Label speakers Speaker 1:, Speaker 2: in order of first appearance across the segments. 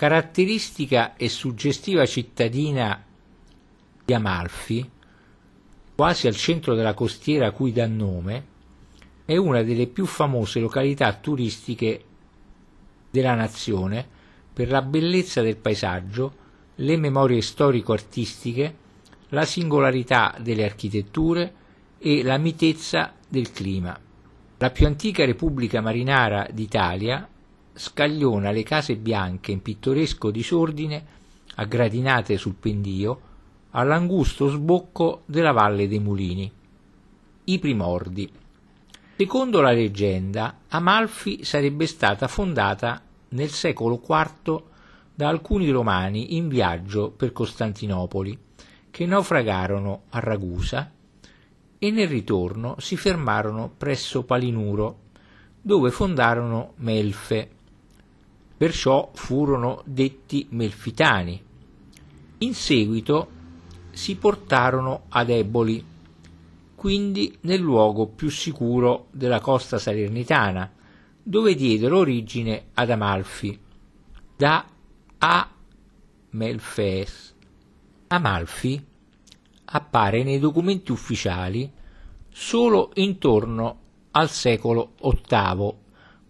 Speaker 1: caratteristica e suggestiva cittadina di Amalfi, quasi al centro della costiera a cui dà nome, è una delle più famose località turistiche della nazione per la bellezza del paesaggio, le memorie storico-artistiche, la singolarità delle architetture e la mitezza del clima. La più antica repubblica marinara d'Italia scagliona le case bianche in pittoresco disordine, aggradinate sul pendio, all'angusto sbocco della Valle dei Mulini. I primordi. Secondo la leggenda, Amalfi sarebbe stata fondata nel secolo IV da alcuni romani in viaggio per Costantinopoli, che naufragarono a Ragusa e nel ritorno si fermarono presso Palinuro, dove fondarono Melfe. Perciò furono detti Melfitani. In seguito si portarono ad Eboli, quindi nel luogo più sicuro della costa salernitana, dove diedero origine ad Amalfi, da A. Melfes. Amalfi appare nei documenti ufficiali solo intorno al secolo VIII,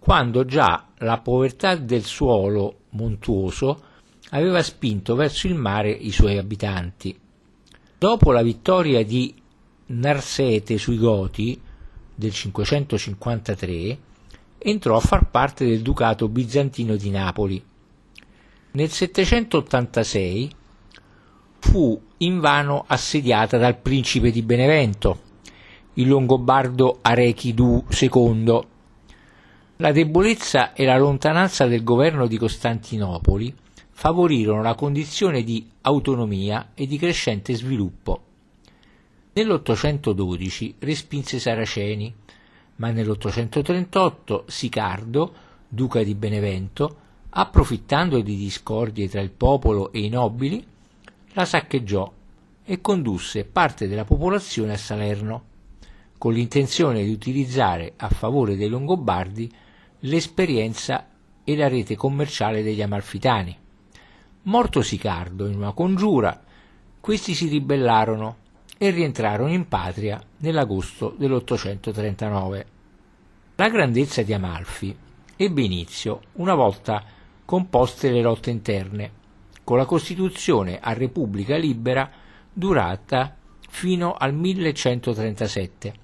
Speaker 1: quando già la povertà del suolo montuoso aveva spinto verso il mare i suoi abitanti. Dopo la vittoria di Narsete sui Goti del 553, entrò a far parte del Ducato bizantino di Napoli. Nel 786 fu invano assediata dal principe di Benevento, il longobardo Arechidu II. La debolezza e la lontananza del governo di Costantinopoli favorirono la condizione di autonomia e di crescente sviluppo. Nell'812 respinse i Saraceni, ma nell'838 Sicardo, duca di Benevento, approfittando di discordie tra il popolo e i nobili, la saccheggiò e condusse parte della popolazione a Salerno, con l'intenzione di utilizzare a favore dei Longobardi l'esperienza e la rete commerciale degli Amalfitani. Morto Sicardo in una congiura, questi si ribellarono e rientrarono in patria nell'agosto dell'839. La grandezza di Amalfi ebbe inizio una volta composte le lotte interne con la Costituzione a Repubblica Libera durata fino al 1137.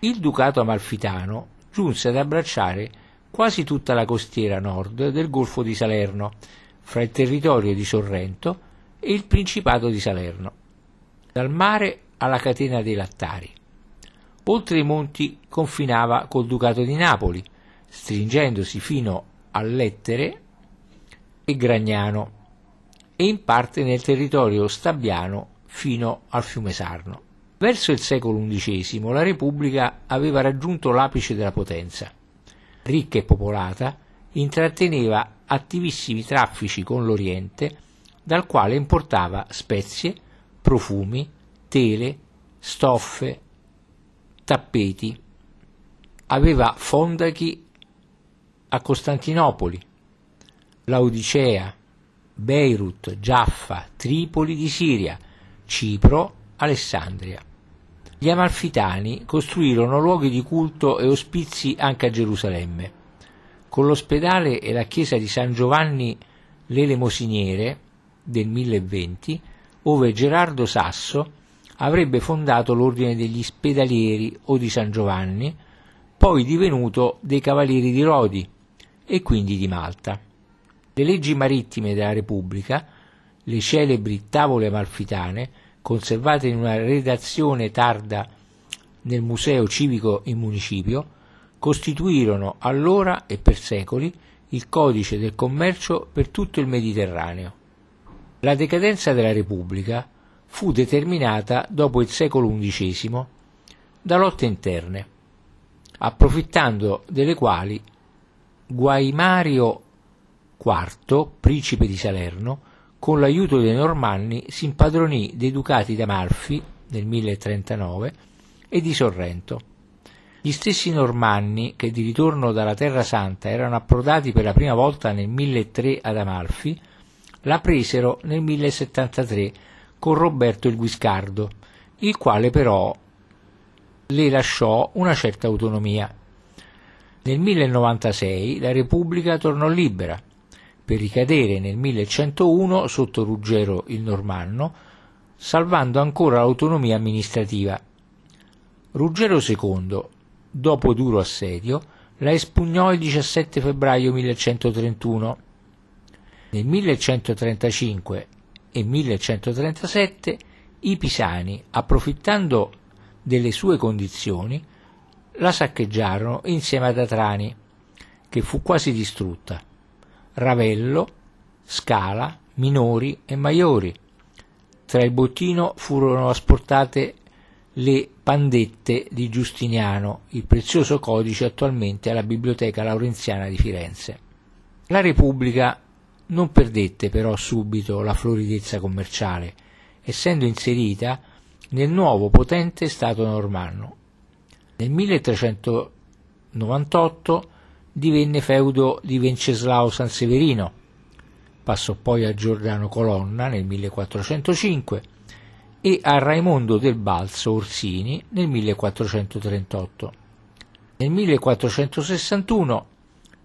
Speaker 1: Il Ducato Amalfitano giunse ad abbracciare quasi tutta la costiera nord del Golfo di Salerno, fra il territorio di Sorrento e il Principato di Salerno, dal mare alla catena dei Lattari. Oltre i monti confinava col Ducato di Napoli, stringendosi fino a Lettere e Gragnano e in parte nel territorio stabbiano fino al fiume Sarno. Verso il secolo XI la Repubblica aveva raggiunto l'apice della potenza. Ricca e popolata, intratteneva attivissimi traffici con l'Oriente, dal quale importava spezie, profumi, tele, stoffe, tappeti. Aveva fondachi a Costantinopoli, Laodicea, Beirut, Giaffa, Tripoli di Siria, Cipro, Alessandria. Gli Amalfitani costruirono luoghi di culto e ospizi anche a Gerusalemme. Con l'ospedale e la chiesa di San Giovanni l'Elemosiniere del 1020, ove Gerardo Sasso avrebbe fondato l'ordine degli spedalieri o di San Giovanni, poi divenuto dei Cavalieri di Rodi e quindi di Malta. Le leggi marittime della Repubblica, le celebri tavole amalfitane, conservate in una redazione tarda nel Museo Civico in Municipio, costituirono allora e per secoli il codice del commercio per tutto il Mediterraneo. La decadenza della Repubblica fu determinata dopo il secolo XI da lotte interne, approfittando delle quali Guaimario IV, principe di Salerno, con l'aiuto dei Normanni si impadronì dei ducati d'Amalfi nel 1039 e di Sorrento. Gli stessi normanni che di ritorno dalla Terra Santa erano approdati per la prima volta nel 1003 ad Amalfi, la presero nel 1073 con Roberto il Guiscardo, il quale però le lasciò una certa autonomia. Nel 1096 la Repubblica tornò libera, per ricadere nel 1101 sotto Ruggero il Normanno, salvando ancora l'autonomia amministrativa. Ruggero II, dopo duro assedio, la espugnò il 17 febbraio 1131. Nel 1135 e 1137 i pisani, approfittando delle sue condizioni, la saccheggiarono insieme ad Atrani, che fu quasi distrutta, Ravello, Scala, Minori e Maiori. Tra il bottino furono asportate le Pandette di Giustiniano, il prezioso codice attualmente alla Biblioteca Laurenziana di Firenze. La Repubblica non perdette però subito la floridezza commerciale, essendo inserita nel nuovo potente Stato normanno. Nel 1398 divenne feudo di Venceslao Sanseverino, passò poi a Giordano Colonna nel 1405 e a Raimondo del Balzo Orsini nel 1438. Nel 1461,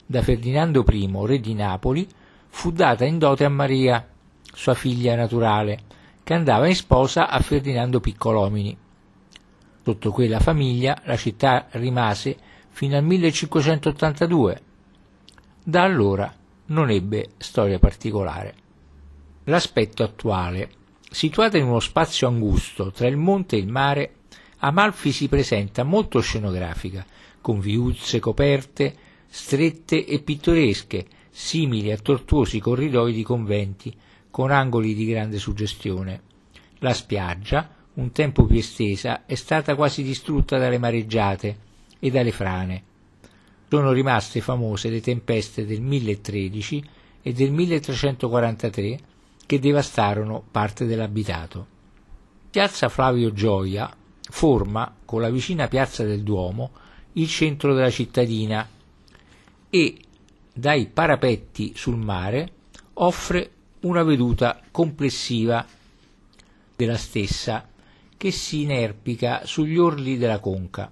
Speaker 1: da Ferdinando I, re di Napoli, fu data in dote a Maria, sua figlia naturale, che andava in sposa a Ferdinando Piccolomini. Sotto quella famiglia la città rimase fino al 1582. Da allora non ebbe storia particolare. L'aspetto attuale Situata in uno spazio angusto tra il monte e il mare, Amalfi si presenta molto scenografica, con viuzze coperte, strette e pittoresche, simili a tortuosi corridoi di conventi, con angoli di grande suggestione. La spiaggia, un tempo più estesa, è stata quasi distrutta dalle mareggiate e dalle frane. Sono rimaste famose le tempeste del 1013 e del 1343 che devastarono parte dell'abitato. Piazza Flavio Gioia forma, con la vicina piazza del Duomo, il centro della cittadina e dai parapetti sul mare offre una veduta complessiva della stessa che si inerpica sugli orli della conca.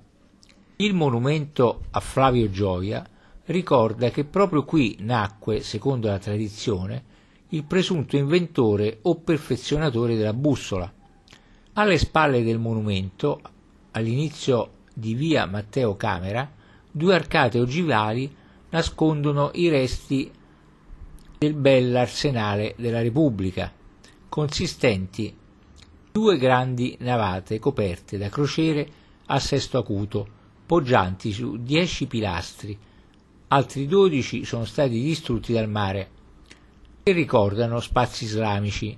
Speaker 1: Il monumento a Flavio Gioia ricorda che proprio qui nacque, secondo la tradizione, il presunto inventore o perfezionatore della bussola. Alle spalle del monumento, all'inizio di via Matteo Camera, due arcate ogivali nascondono i resti del bell'arsenale della Repubblica, consistenti due grandi navate coperte da crociere a sesto acuto, poggianti su dieci pilastri. Altri dodici sono stati distrutti dal mare e ricordano spazi islamici.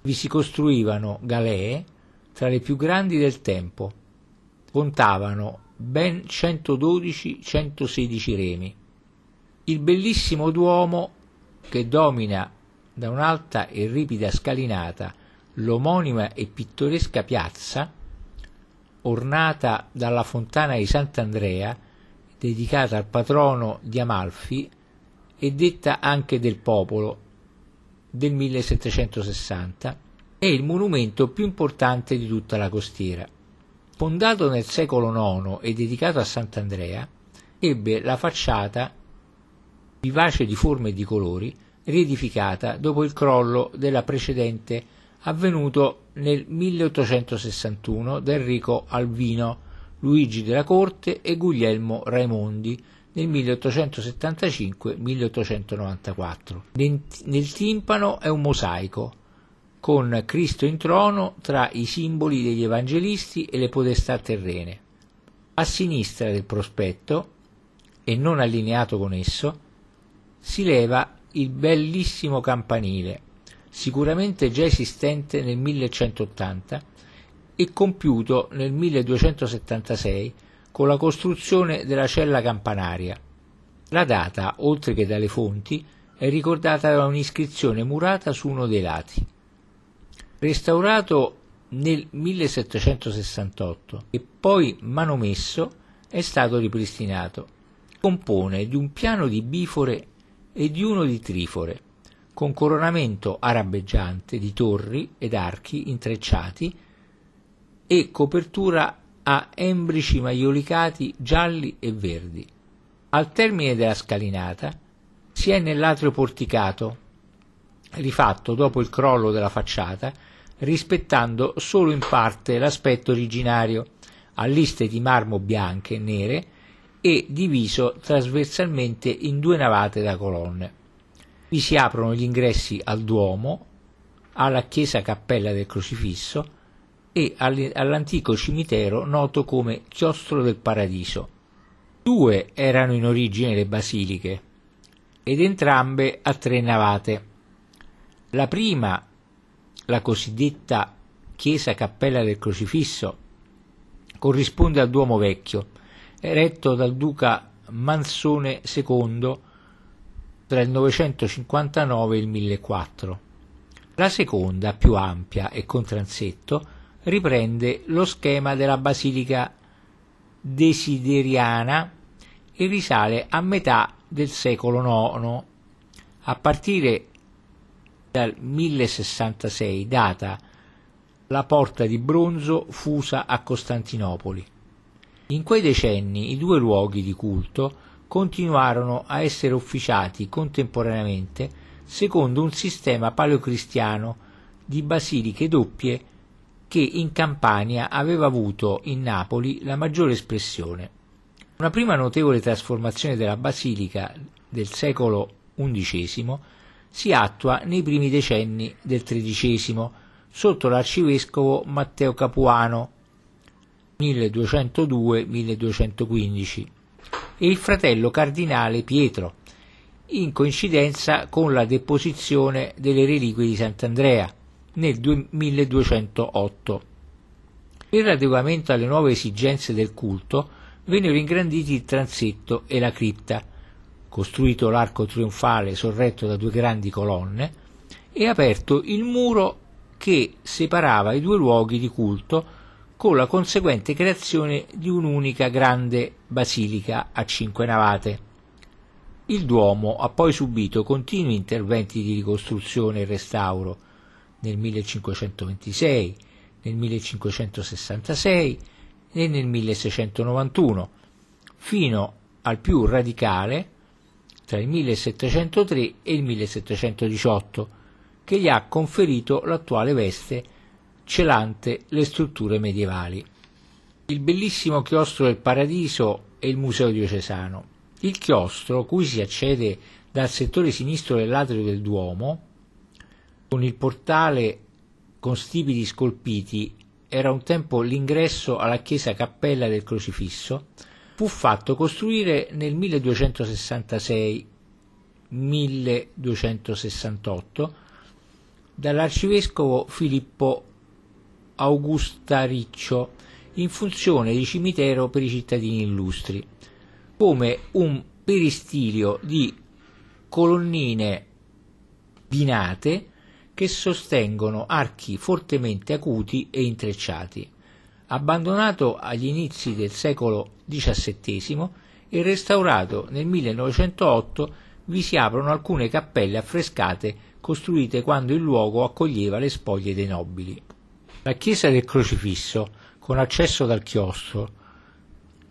Speaker 1: Vi si costruivano galee tra le più grandi del tempo. Contavano ben 112-116 remi. Il bellissimo Duomo, che domina da un'alta e ripida scalinata l'omonima e pittoresca piazza, ornata dalla fontana di Sant'Andrea, dedicata al patrono di Amalfi, e detta anche del popolo del 1760, è il monumento più importante di tutta la costiera. Fondato nel secolo IX e dedicato a Sant'Andrea, ebbe la facciata vivace di forme e di colori, riedificata dopo il crollo della precedente avvenuto nel 1861 da Enrico Alvino, Luigi della Corte e Guglielmo Raimondi, nel 1875-1894. Nel timpano è un mosaico con Cristo in trono tra i simboli degli evangelisti e le podestà terrene. A sinistra del prospetto, e non allineato con esso, si leva il bellissimo campanile, sicuramente già esistente nel 1180 e compiuto nel 1276 con la costruzione della cella campanaria. La data, oltre che dalle fonti, è ricordata da un'iscrizione murata su uno dei lati. Restaurato nel 1768 e poi manomesso è stato ripristinato. Compone di un piano di bifore e di uno di trifore, con coronamento arabeggiante di torri ed archi intrecciati e copertura a embrici maiolicati gialli e verdi. Al termine della scalinata si è nell'atrio porticato, rifatto dopo il crollo della facciata, rispettando solo in parte l'aspetto originario, a liste di marmo bianche e nere e diviso trasversalmente in due navate da colonne. Vi si aprono gli ingressi al Duomo, alla chiesa Cappella del Crocifisso e all'antico cimitero noto come Chiostro del Paradiso. Due erano in origine le basiliche ed entrambe a tre navate. La prima, la cosiddetta chiesa Cappella del Crocifisso, corrisponde al Duomo Vecchio, eretto dal duca Mansone II tra il 959 e il 1004. La seconda, più ampia e con transetto, riprende lo schema della basilica desideriana e risale a metà del secolo IX. A partire dal 1066 data la porta di bronzo fusa a Costantinopoli. In quei decenni i due luoghi di culto continuarono a essere officiati contemporaneamente secondo un sistema paleocristiano di basiliche doppie che in Campania aveva avuto in Napoli la maggiore espressione. Una prima notevole trasformazione della basilica del secolo XI si attua nei primi decenni del XIII sotto l'arcivescovo Matteo Capuano 1202-1215 e il fratello cardinale Pietro in coincidenza con la deposizione delle reliquie di Sant'Andrea nel 1208. Per l'adeguamento alle nuove esigenze del culto vennero ingranditi il transetto e la cripta, costruito l'arco trionfale sorretto da due grandi colonne e aperto il muro che separava i due luoghi di culto con la conseguente creazione di un'unica grande basilica a cinque navate. Il Duomo ha poi subito continui interventi di ricostruzione e restauro, nel 1526, nel 1566 e nel 1691, fino al più radicale tra il 1703 e il 1718, che gli ha conferito l'attuale veste celante le strutture medievali. Il bellissimo chiostro del Paradiso e il Museo diocesano. Il chiostro, cui si accede dal settore sinistro dell'atrio del Duomo, con il portale con stipiti scolpiti era un tempo l'ingresso alla chiesa cappella del crocifisso, fu fatto costruire nel 1266-1268 dall'arcivescovo Filippo Augusta Riccio in funzione di cimitero per i cittadini illustri, come un peristilio di colonnine binate che sostengono archi fortemente acuti e intrecciati. Abbandonato agli inizi del secolo XVII e restaurato nel 1908, vi si aprono alcune cappelle affrescate costruite quando il luogo accoglieva le spoglie dei nobili. La chiesa del crocifisso, con accesso dal chiostro,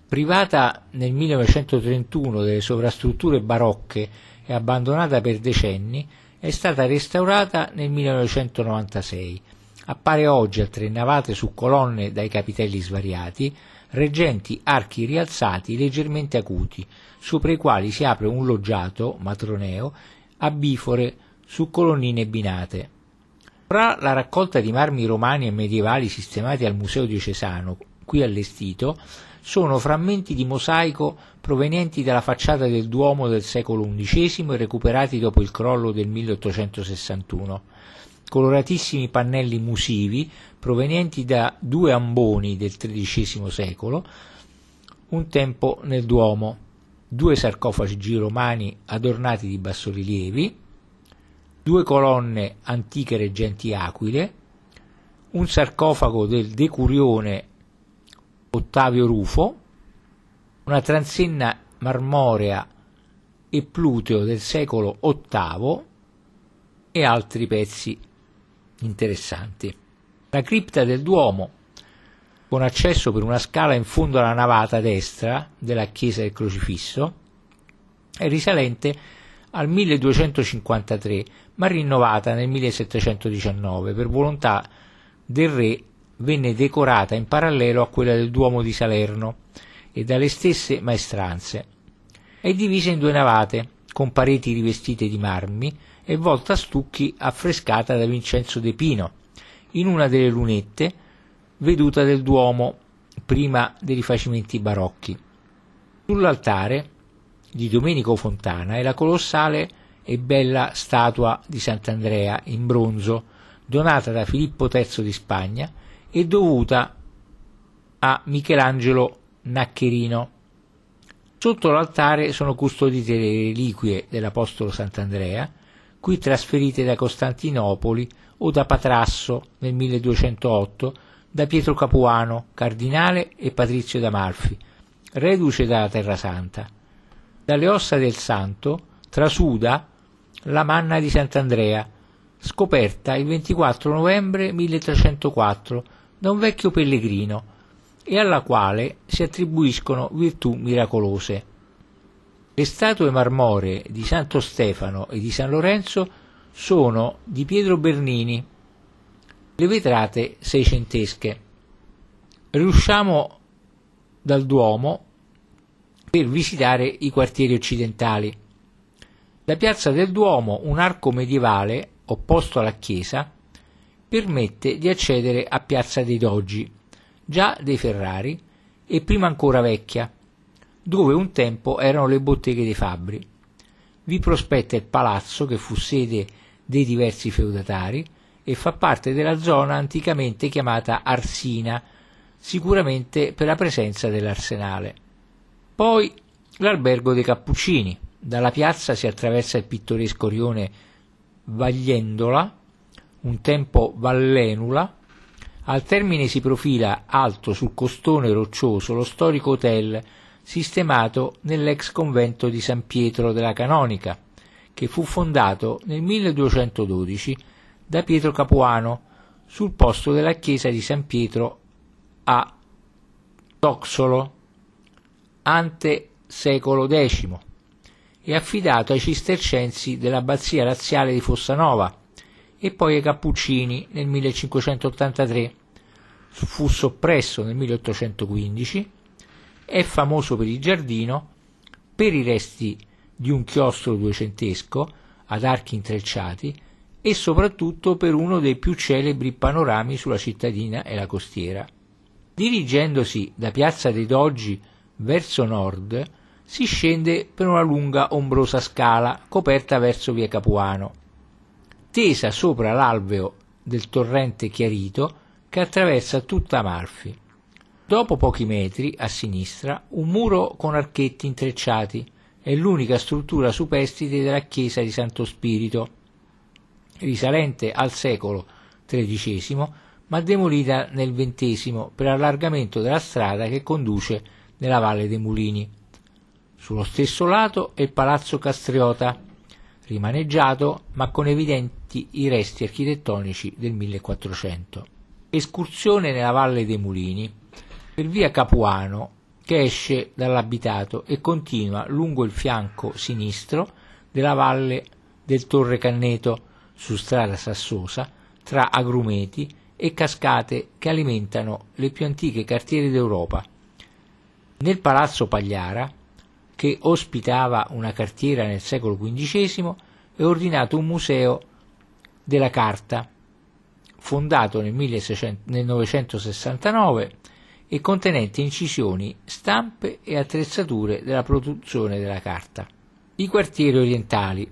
Speaker 1: privata nel 1931 delle sovrastrutture barocche e abbandonata per decenni, è stata restaurata nel 1996. Appare oggi a tre navate su colonne dai capitelli svariati, reggenti archi rialzati leggermente acuti, sopra i quali si apre un loggiato matroneo a bifore su colonnine binate. Fra la raccolta di marmi romani e medievali sistemati al Museo diocesano, qui allestito, sono frammenti di mosaico provenienti dalla facciata del Duomo del secolo XI e recuperati dopo il crollo del 1861, coloratissimi pannelli musivi provenienti da due amboni del XIII secolo, un tempo nel Duomo, due sarcofagi romani adornati di bassorilievi, due colonne antiche reggenti aquile, un sarcofago del Decurione Ottavio Rufo, una transenna marmorea e pluteo del secolo VIII e altri pezzi interessanti. La cripta del Duomo, con accesso per una scala in fondo alla navata destra della chiesa del Crocifisso, è risalente al 1253, ma rinnovata nel 1719 per volontà del re venne decorata in parallelo a quella del Duomo di Salerno e dalle stesse maestranze. È divisa in due navate, con pareti rivestite di marmi e volta a stucchi affrescata da Vincenzo De Pino, in una delle lunette, veduta del Duomo prima dei rifacimenti barocchi. Sull'altare di Domenico Fontana è la colossale e bella statua di Sant'Andrea in bronzo, donata da Filippo III di Spagna e dovuta a Michelangelo Naccherino. Sotto l'altare sono custodite le reliquie dell'Apostolo Sant'Andrea, qui trasferite da Costantinopoli o da Patrasso nel 1208, da Pietro Capuano, cardinale e Patrizio d'Amalfi, reduce dalla Terra Santa. Dalle ossa del santo trasuda la manna di Sant'Andrea, scoperta il 24 novembre 1304 da un vecchio pellegrino e alla quale si attribuiscono virtù miracolose. Le statue marmoree di Santo Stefano e di San Lorenzo sono di Pietro Bernini, le vetrate seicentesche. Riusciamo dal Duomo per visitare i quartieri occidentali. Da piazza del Duomo un arco medievale opposto alla chiesa permette di accedere a piazza dei Doggi, già dei Ferrari e prima ancora vecchia, dove un tempo erano le botteghe dei fabbri. Vi prospetta il palazzo che fu sede dei diversi feudatari e fa parte della zona anticamente chiamata Arsina, sicuramente per la presenza dell'arsenale. Poi l'albergo dei Cappuccini. Dalla piazza si attraversa il pittoresco rione Vagliendola, un tempo Vallenula, al termine si profila, alto sul costone roccioso, lo storico hotel sistemato nell'ex convento di San Pietro della Canonica, che fu fondato nel 1212 da Pietro Capuano sul posto della chiesa di San Pietro a Toxolo, ante secolo X, e affidato ai cistercensi dell'abbazia razziale di Fossanova, e poi ai Cappuccini nel 1583. Fu soppresso nel 1815, è famoso per il giardino, per i resti di un chiostro duecentesco ad archi intrecciati e soprattutto per uno dei più celebri panorami sulla cittadina e la costiera. Dirigendosi da Piazza dei Doggi verso nord, si scende per una lunga ombrosa scala coperta verso via Capuano tesa sopra l'alveo del torrente Chiarito che attraversa tutta Amalfi. Dopo pochi metri, a sinistra, un muro con archetti intrecciati è l'unica struttura superstite della chiesa di Santo Spirito, risalente al secolo XIII, ma demolita nel XX per allargamento della strada che conduce nella Valle dei Mulini. Sullo stesso lato è il Palazzo Castriota, rimaneggiato ma con evidenti i resti architettonici del 1400. Escursione nella Valle dei Mulini per via Capuano che esce dall'abitato e continua lungo il fianco sinistro della valle del Torre Canneto su strada sassosa tra agrumeti e cascate che alimentano le più antiche cartiere d'Europa. Nel palazzo Pagliara che ospitava una cartiera nel secolo XV, è ordinato un museo della carta, fondato nel, 1600, nel 969 e contenente incisioni, stampe e attrezzature della produzione della carta. I quartieri orientali.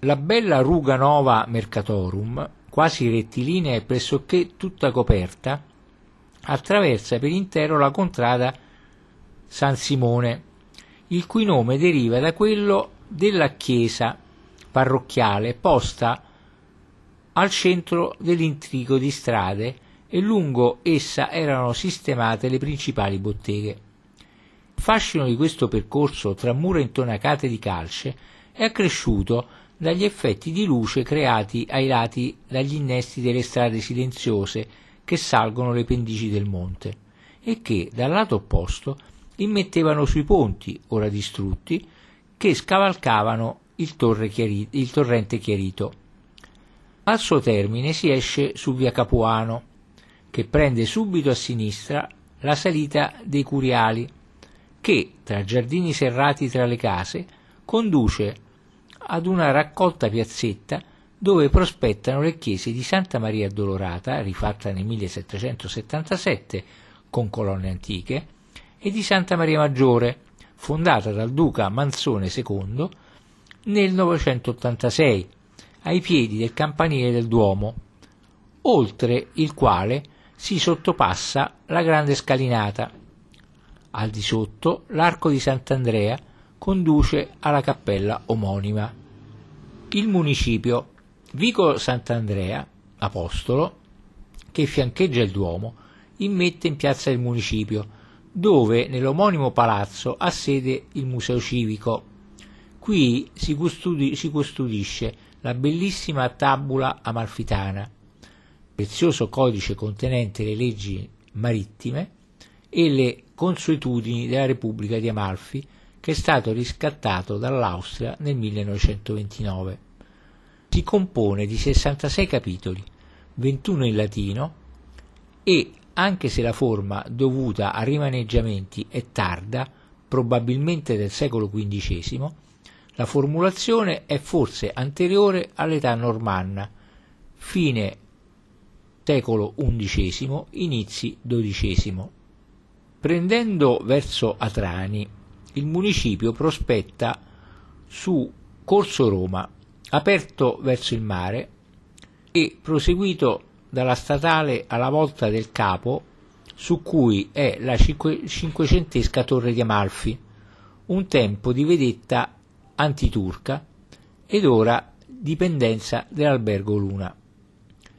Speaker 1: La bella Ruga Nova Mercatorum, quasi rettilinea e pressoché tutta coperta, attraversa per intero la contrada San Simone, il cui nome deriva da quello della chiesa parrocchiale posta al centro dell'intrigo di strade e lungo essa erano sistemate le principali botteghe. fascino di questo percorso tra mura intonacate di calce è accresciuto dagli effetti di luce creati ai lati dagli innesti delle strade silenziose che salgono le pendici del monte e che dal lato opposto immettevano sui ponti, ora distrutti, che scavalcavano il, chiari- il torrente chiarito. Al suo termine si esce su via Capuano, che prende subito a sinistra la salita dei Curiali, che, tra giardini serrati tra le case, conduce ad una raccolta piazzetta dove prospettano le chiese di Santa Maria Addolorata, rifatta nel 1777 con colonne antiche, e di Santa Maria Maggiore, fondata dal duca Manzone II nel 986, ai piedi del campanile del Duomo, oltre il quale si sottopassa la grande scalinata. Al di sotto l'arco di Sant'Andrea conduce alla cappella omonima. Il municipio Vico Sant'Andrea, apostolo, che fiancheggia il Duomo, immette in piazza del municipio, dove nell'omonimo palazzo ha sede il museo civico. Qui si, custodi- si custodisce la bellissima tabula amalfitana, prezioso codice contenente le leggi marittime e le consuetudini della Repubblica di Amalfi, che è stato riscattato dall'Austria nel 1929. Si compone di 66 capitoli, 21 in latino e, anche se la forma dovuta a rimaneggiamenti è tarda, probabilmente del secolo XV, la formulazione è forse anteriore all'età normanna, fine secolo XI, inizi XII. Prendendo verso Atrani, il municipio prospetta su Corso Roma, aperto verso il mare e proseguito dalla statale alla volta del capo su cui è la cinquecentesca torre di Amalfi, un tempo di vedetta antiturca ed ora dipendenza dell'albergo Luna.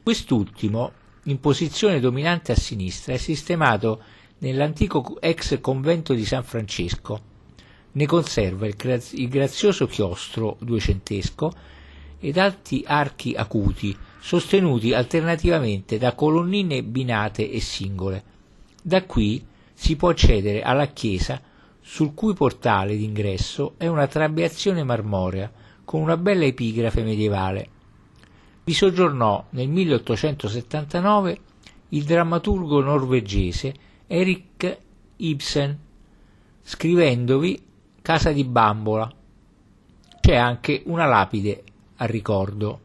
Speaker 1: Quest'ultimo, in posizione dominante a sinistra, è sistemato nell'antico ex convento di San Francesco, ne conserva il, graz- il grazioso chiostro duecentesco ed alti archi acuti, sostenuti alternativamente da colonnine binate e singole. Da qui si può accedere alla chiesa, sul cui portale d'ingresso è una trabeazione marmorea con una bella epigrafe medievale. Vi soggiornò nel 1879 il drammaturgo norvegese Erik Ibsen, scrivendovi Casa di Bambola. C'è anche una lapide a ricordo.